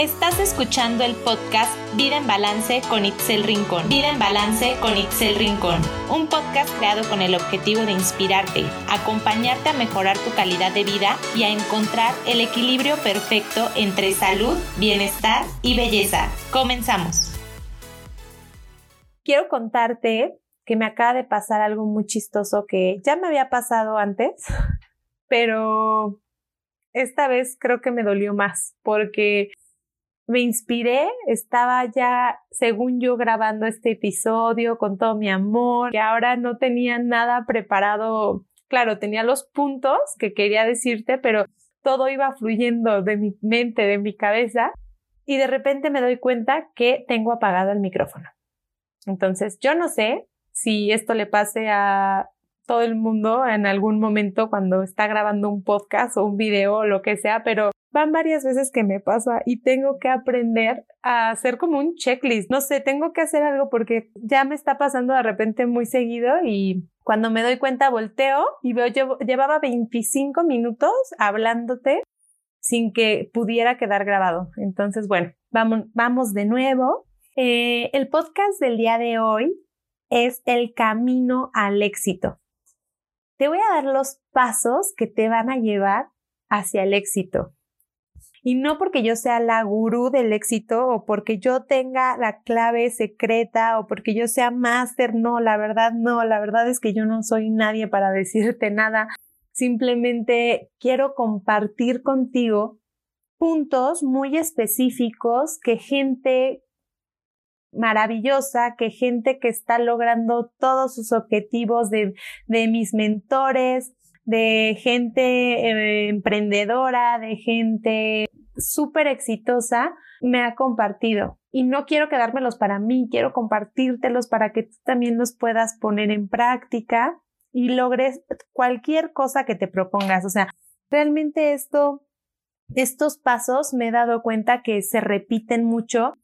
Estás escuchando el podcast Vida en Balance con Itzel Rincón. Vida en Balance con Itzel Rincón. Un podcast creado con el objetivo de inspirarte, acompañarte a mejorar tu calidad de vida y a encontrar el equilibrio perfecto entre salud, bienestar y belleza. Comenzamos. Quiero contarte que me acaba de pasar algo muy chistoso que ya me había pasado antes, pero esta vez creo que me dolió más porque me inspiré, estaba ya, según yo, grabando este episodio con todo mi amor, y ahora no tenía nada preparado. Claro, tenía los puntos que quería decirte, pero todo iba fluyendo de mi mente, de mi cabeza, y de repente me doy cuenta que tengo apagado el micrófono. Entonces, yo no sé si esto le pase a todo el mundo en algún momento cuando está grabando un podcast o un video o lo que sea, pero van varias veces que me pasa y tengo que aprender a hacer como un checklist. No sé, tengo que hacer algo porque ya me está pasando de repente muy seguido y cuando me doy cuenta volteo y veo, llevaba 25 minutos hablándote sin que pudiera quedar grabado. Entonces, bueno, vamos, vamos de nuevo. Eh, el podcast del día de hoy es el camino al éxito. Te voy a dar los pasos que te van a llevar hacia el éxito. Y no porque yo sea la gurú del éxito o porque yo tenga la clave secreta o porque yo sea máster, no, la verdad no, la verdad es que yo no soy nadie para decirte nada. Simplemente quiero compartir contigo puntos muy específicos que gente maravillosa, que gente que está logrando todos sus objetivos de, de mis mentores, de gente eh, emprendedora, de gente súper exitosa, me ha compartido. Y no quiero quedármelos para mí, quiero compartírtelos para que tú también los puedas poner en práctica y logres cualquier cosa que te propongas. O sea, realmente esto, estos pasos me he dado cuenta que se repiten mucho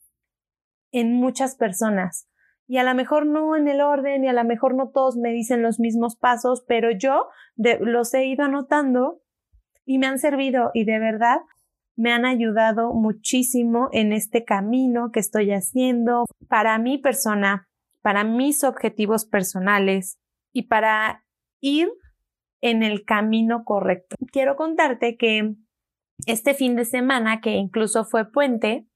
en muchas personas y a lo mejor no en el orden y a lo mejor no todos me dicen los mismos pasos, pero yo los he ido anotando y me han servido y de verdad me han ayudado muchísimo en este camino que estoy haciendo para mi persona, para mis objetivos personales y para ir en el camino correcto. Quiero contarte que este fin de semana, que incluso fue puente,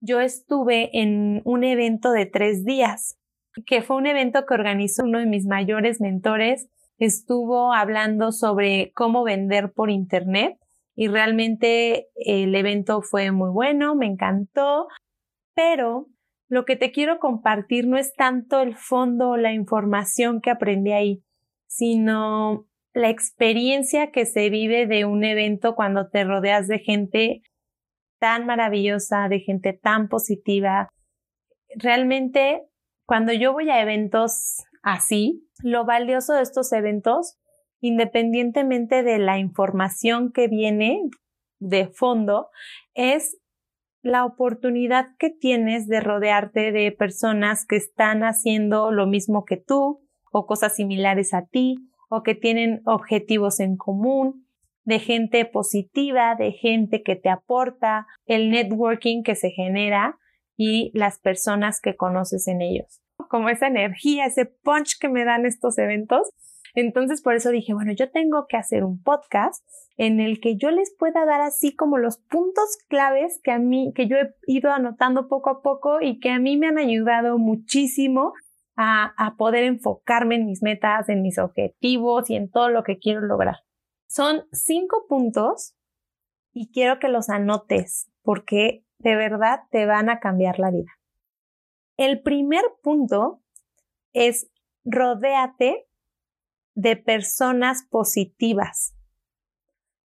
yo estuve en un evento de tres días, que fue un evento que organizó uno de mis mayores mentores. Estuvo hablando sobre cómo vender por Internet y realmente el evento fue muy bueno, me encantó, pero lo que te quiero compartir no es tanto el fondo o la información que aprendí ahí, sino la experiencia que se vive de un evento cuando te rodeas de gente tan maravillosa, de gente tan positiva. Realmente, cuando yo voy a eventos así, lo valioso de estos eventos, independientemente de la información que viene de fondo, es la oportunidad que tienes de rodearte de personas que están haciendo lo mismo que tú o cosas similares a ti o que tienen objetivos en común de gente positiva, de gente que te aporta, el networking que se genera y las personas que conoces en ellos. Como esa energía, ese punch que me dan estos eventos. Entonces por eso dije, bueno, yo tengo que hacer un podcast en el que yo les pueda dar así como los puntos claves que a mí, que yo he ido anotando poco a poco y que a mí me han ayudado muchísimo a, a poder enfocarme en mis metas, en mis objetivos y en todo lo que quiero lograr. Son cinco puntos y quiero que los anotes porque de verdad te van a cambiar la vida. El primer punto es rodéate de personas positivas,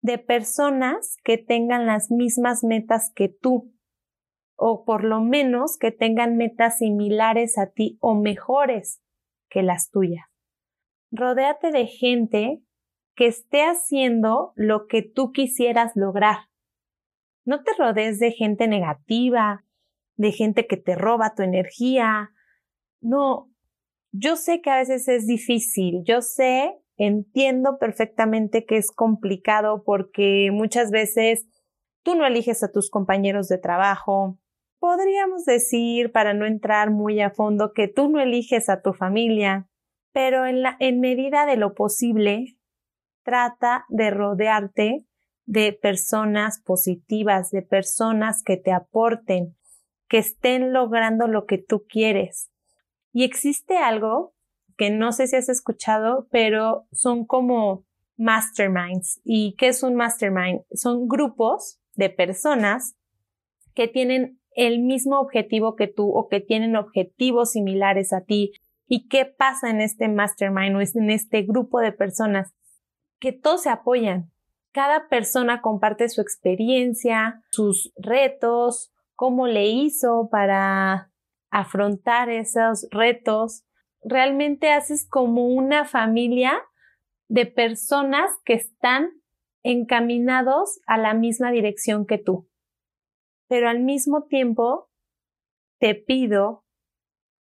de personas que tengan las mismas metas que tú, o por lo menos que tengan metas similares a ti o mejores que las tuyas. Rodéate de gente que esté haciendo lo que tú quisieras lograr. No te rodees de gente negativa, de gente que te roba tu energía. No, yo sé que a veces es difícil, yo sé, entiendo perfectamente que es complicado porque muchas veces Tú no eliges a tus compañeros de trabajo. Podríamos decir, para no entrar muy a fondo, que tú no eliges a tu familia, pero en, la, en medida de lo posible, trata de rodearte de personas positivas, de personas que te aporten, que estén logrando lo que tú quieres. Y existe algo que no sé si has escuchado, pero son como masterminds. ¿Y qué es un mastermind? Son grupos de personas que tienen el mismo objetivo que tú o que tienen objetivos similares a ti. ¿Y qué pasa en este mastermind o en este grupo de personas? Que todos se apoyan. Cada persona comparte su experiencia, sus retos, cómo le hizo para afrontar esos retos. Realmente haces como una familia de personas que están encaminados a la misma dirección que tú. Pero al mismo tiempo, te pido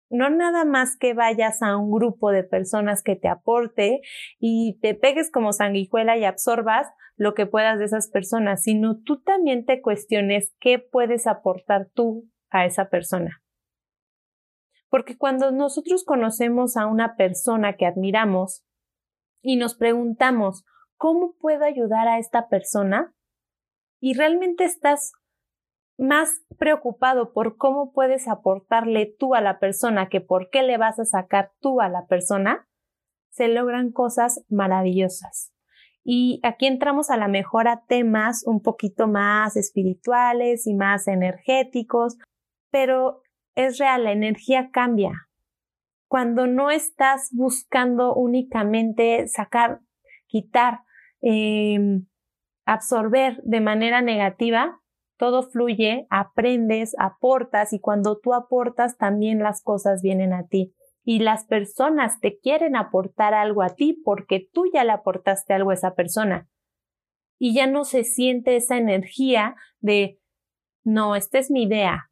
no nada más que vayas a un grupo de personas que te aporte y te pegues como sanguijuela y absorbas lo que puedas de esas personas, sino tú también te cuestiones qué puedes aportar tú a esa persona. Porque cuando nosotros conocemos a una persona que admiramos y nos preguntamos, ¿cómo puedo ayudar a esta persona? Y realmente estás más preocupado por cómo puedes aportarle tú a la persona que por qué le vas a sacar tú a la persona, se logran cosas maravillosas. Y aquí entramos a la mejor a temas un poquito más espirituales y más energéticos, pero es real, la energía cambia. Cuando no estás buscando únicamente sacar, quitar, em, absorber de manera negativa, todo fluye, aprendes, aportas y cuando tú aportas también las cosas vienen a ti y las personas te quieren aportar algo a ti porque tú ya le aportaste algo a esa persona. Y ya no se siente esa energía de, no, esta es mi idea.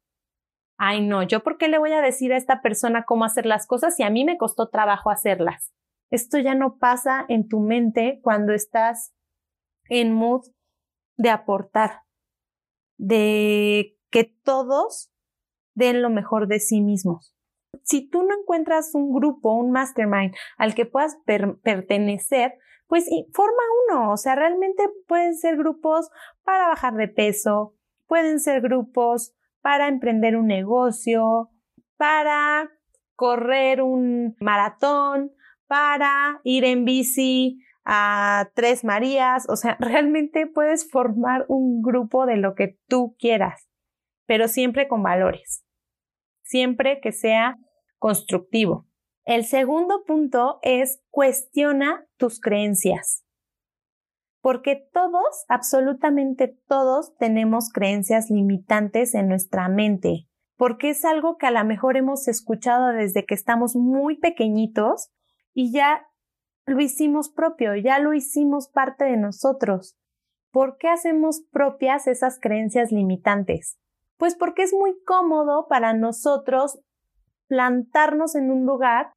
Ay, no, yo por qué le voy a decir a esta persona cómo hacer las cosas si a mí me costó trabajo hacerlas. Esto ya no pasa en tu mente cuando estás en mood de aportar, de que todos den lo mejor de sí mismos si tú no encuentras un grupo, un mastermind al que puedas pertenecer, pues forma uno. O sea, realmente pueden ser grupos para bajar de peso, pueden ser grupos para emprender un negocio, para correr un maratón, para ir en bici a Tres Marías. O sea, realmente puedes formar un grupo de lo que tú quieras, pero siempre con valores. Siempre que sea constructivo. El segundo punto es cuestiona tus creencias. Porque todos, absolutamente todos, tenemos creencias limitantes en nuestra mente. Porque es algo que a lo mejor hemos escuchado desde que estamos muy pequeñitos y ya lo hicimos propio, ya lo hicimos parte de nosotros. ¿Por qué hacemos propias esas creencias limitantes? Pues porque es muy cómodo para nosotros plantarnos en un lugar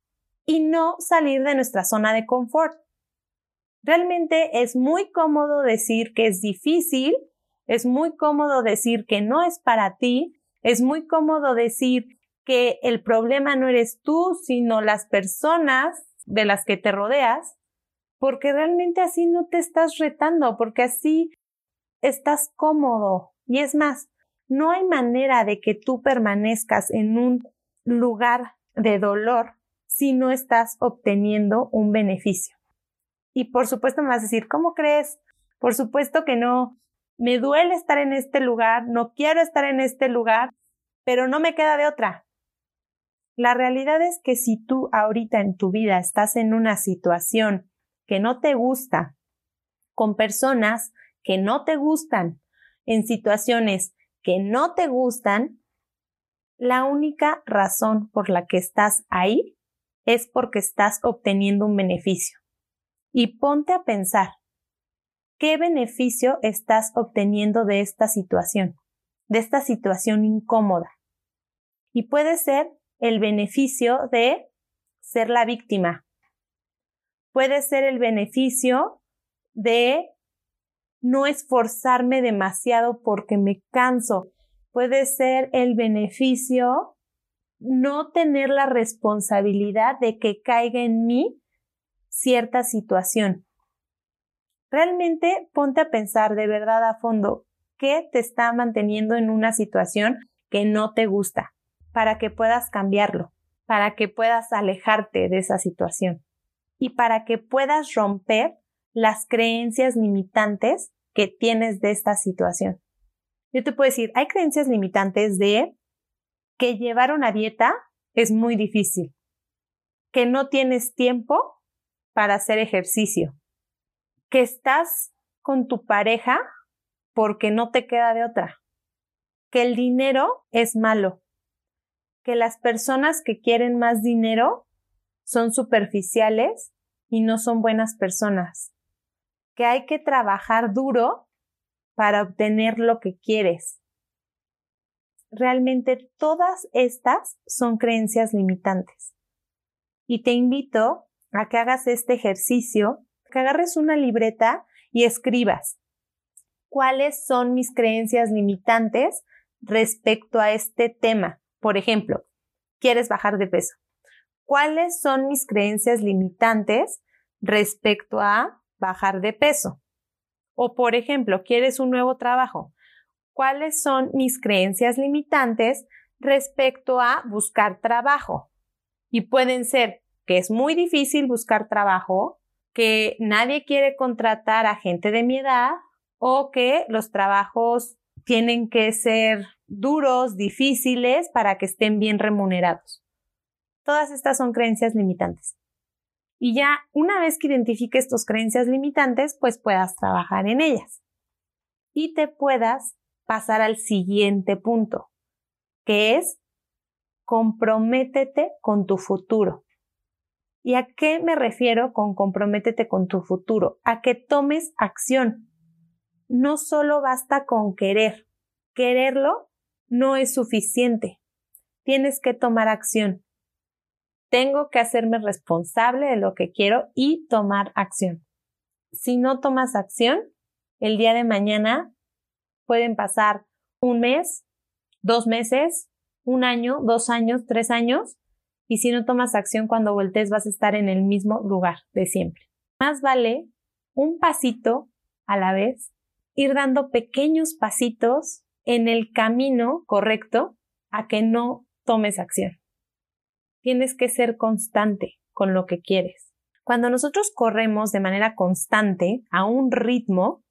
y no salir de nuestra zona de confort. Realmente es muy cómodo decir que es difícil, es muy cómodo decir que no es para ti, es muy cómodo decir que el problema no eres tú, sino las personas de las que te rodeas, porque realmente así no te estás retando, porque así estás cómodo. Y es más, no hay manera de que tú permanezcas en un lugar de dolor si no estás obteniendo un beneficio. Y por supuesto me vas a decir, ¿cómo crees? Por supuesto que no. Me duele estar en este lugar, no quiero estar en este lugar, pero no me queda de otra. La realidad es que si tú ahorita en tu vida estás en una situación que no te gusta, con personas que no te gustan, en situaciones que no te gustan, la única razón por la que estás ahí es porque estás obteniendo un beneficio. Y ponte a pensar, ¿qué beneficio estás obteniendo de esta situación? De esta situación incómoda. Y puede ser el beneficio de ser la víctima. Puede ser el beneficio de no esforzarme demasiado porque me canso. Puede ser el beneficio no tener la responsabilidad de que caiga en mí cierta situación. Realmente ponte a pensar de verdad a fondo qué te está manteniendo en una situación que no te gusta para que puedas cambiarlo, para que puedas alejarte de esa situación y para que puedas romper las creencias limitantes que tienes de esta situación. Yo te puedo decir, hay creencias limitantes de que llevar una dieta es muy difícil, que no tienes tiempo para hacer ejercicio, que estás con tu pareja porque no te queda de otra, que el dinero es malo, que las personas que quieren más dinero son superficiales y no son buenas personas, que hay que trabajar duro para obtener lo que quieres. Realmente todas estas son creencias limitantes. Y te invito a que hagas este ejercicio, que agarres una libreta y escribas cuáles son mis creencias limitantes respecto a este tema. Por ejemplo, ¿quieres bajar de peso? ¿Cuáles son mis creencias limitantes respecto a bajar de peso? O por ejemplo, ¿quieres un nuevo trabajo? ¿Cuáles son mis creencias limitantes respecto a buscar trabajo? Y pueden ser que es muy difícil buscar trabajo, que nadie quiere contratar a gente de mi edad o que los trabajos tienen que ser duros, difíciles para que estén bien remunerados. Todas estas son creencias limitantes. Y ya una vez que identifiques tus creencias limitantes, pues puedas trabajar en ellas y te puedas pasar al siguiente punto, que es comprométete con tu futuro. ¿Y a qué me refiero con comprométete con tu futuro? A que tomes acción. No solo basta con querer. Quererlo no es suficiente. Tienes que tomar acción. Tengo que hacerme responsable de lo que quiero y tomar acción. Si no tomas acción, el día de mañana pueden pasar un mes, dos meses, un año, dos años, tres años y si no tomas acción cuando voltees vas a estar en el mismo lugar de siempre. Más vale un pasito a la vez, ir dando pequeños pasitos en el camino correcto a que no tomes acción. Tienes que ser constante con lo que quieres. Cuando nosotros corremos de manera constante a un ritmo,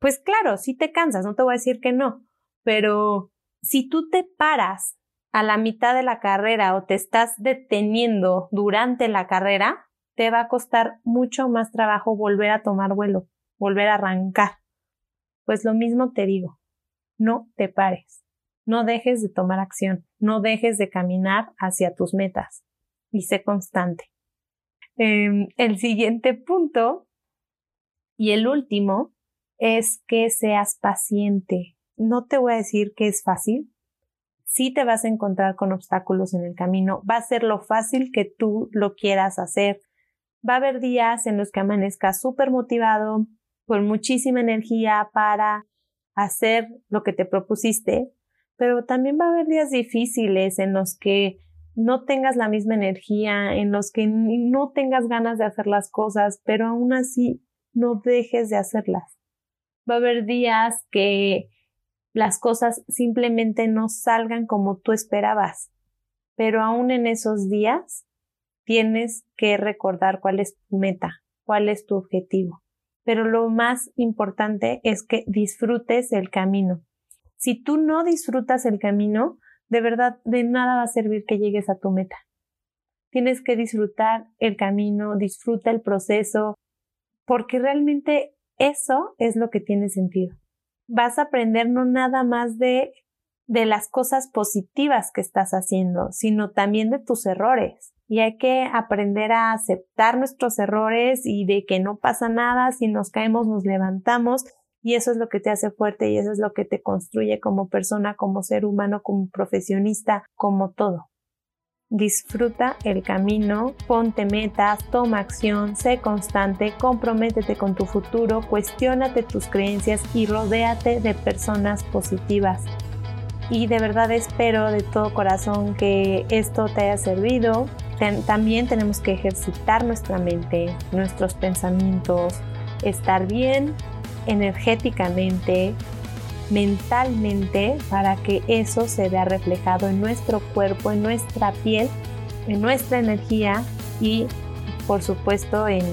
pues claro, si te cansas, no te voy a decir que no, pero si tú te paras a la mitad de la carrera o te estás deteniendo durante la carrera, te va a costar mucho más trabajo volver a tomar vuelo, volver a arrancar. Pues lo mismo te digo, no te pares, no dejes de tomar acción, no dejes de caminar hacia tus metas y sé constante. Em, el siguiente punto y el último es que seas paciente. No te voy a decir que es fácil, sí te vas a encontrar con obstáculos en el camino, va a ser lo fácil que tú lo quieras hacer. Va a haber días en los que amanezcas súper motivado, con muchísima energía para hacer lo que te propusiste, pero también va a haber días difíciles en los que no tengas la misma energía, en los que no tengas ganas de hacer las cosas, pero aún así no dejes de hacerlas. Va a haber días que las cosas simplemente no salgan como tú esperabas. Pero aún en esos días tienes que recordar cuál es tu meta, cuál es tu objetivo. Pero lo más importante es que disfrutes el camino. Si tú no disfrutas el camino, de verdad de nada va a servir que llegues a tu meta. Tienes que disfrutar el camino, disfruta el proceso, porque realmente eso es lo que tiene sentido vas a aprender no nada más de, de las cosas positivas que estás haciendo, sino también de tus errores. Y hay que aprender a aceptar nuestros errores y de que no pasa nada, si nos caemos nos levantamos y eso es lo que te hace fuerte y eso es lo que te construye como persona, como ser humano, como profesionista, como todo. Disfruta el camino, ponte metas, toma acción, sé constante, comprométete con tu futuro, cuestiónate tus creencias y rodéate de personas positivas. Y de verdad espero de todo corazón que esto te haya servido. También tenemos que ejercitar nuestra mente, nuestros pensamientos, estar bien energéticamente, mentalmente para que eso se vea reflejado en nuestro cuerpo, en nuestra piel, en nuestra energía y por supuesto en,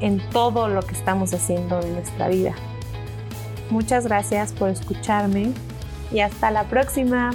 en todo lo que estamos haciendo en nuestra vida. Muchas gracias por escucharme y hasta la próxima.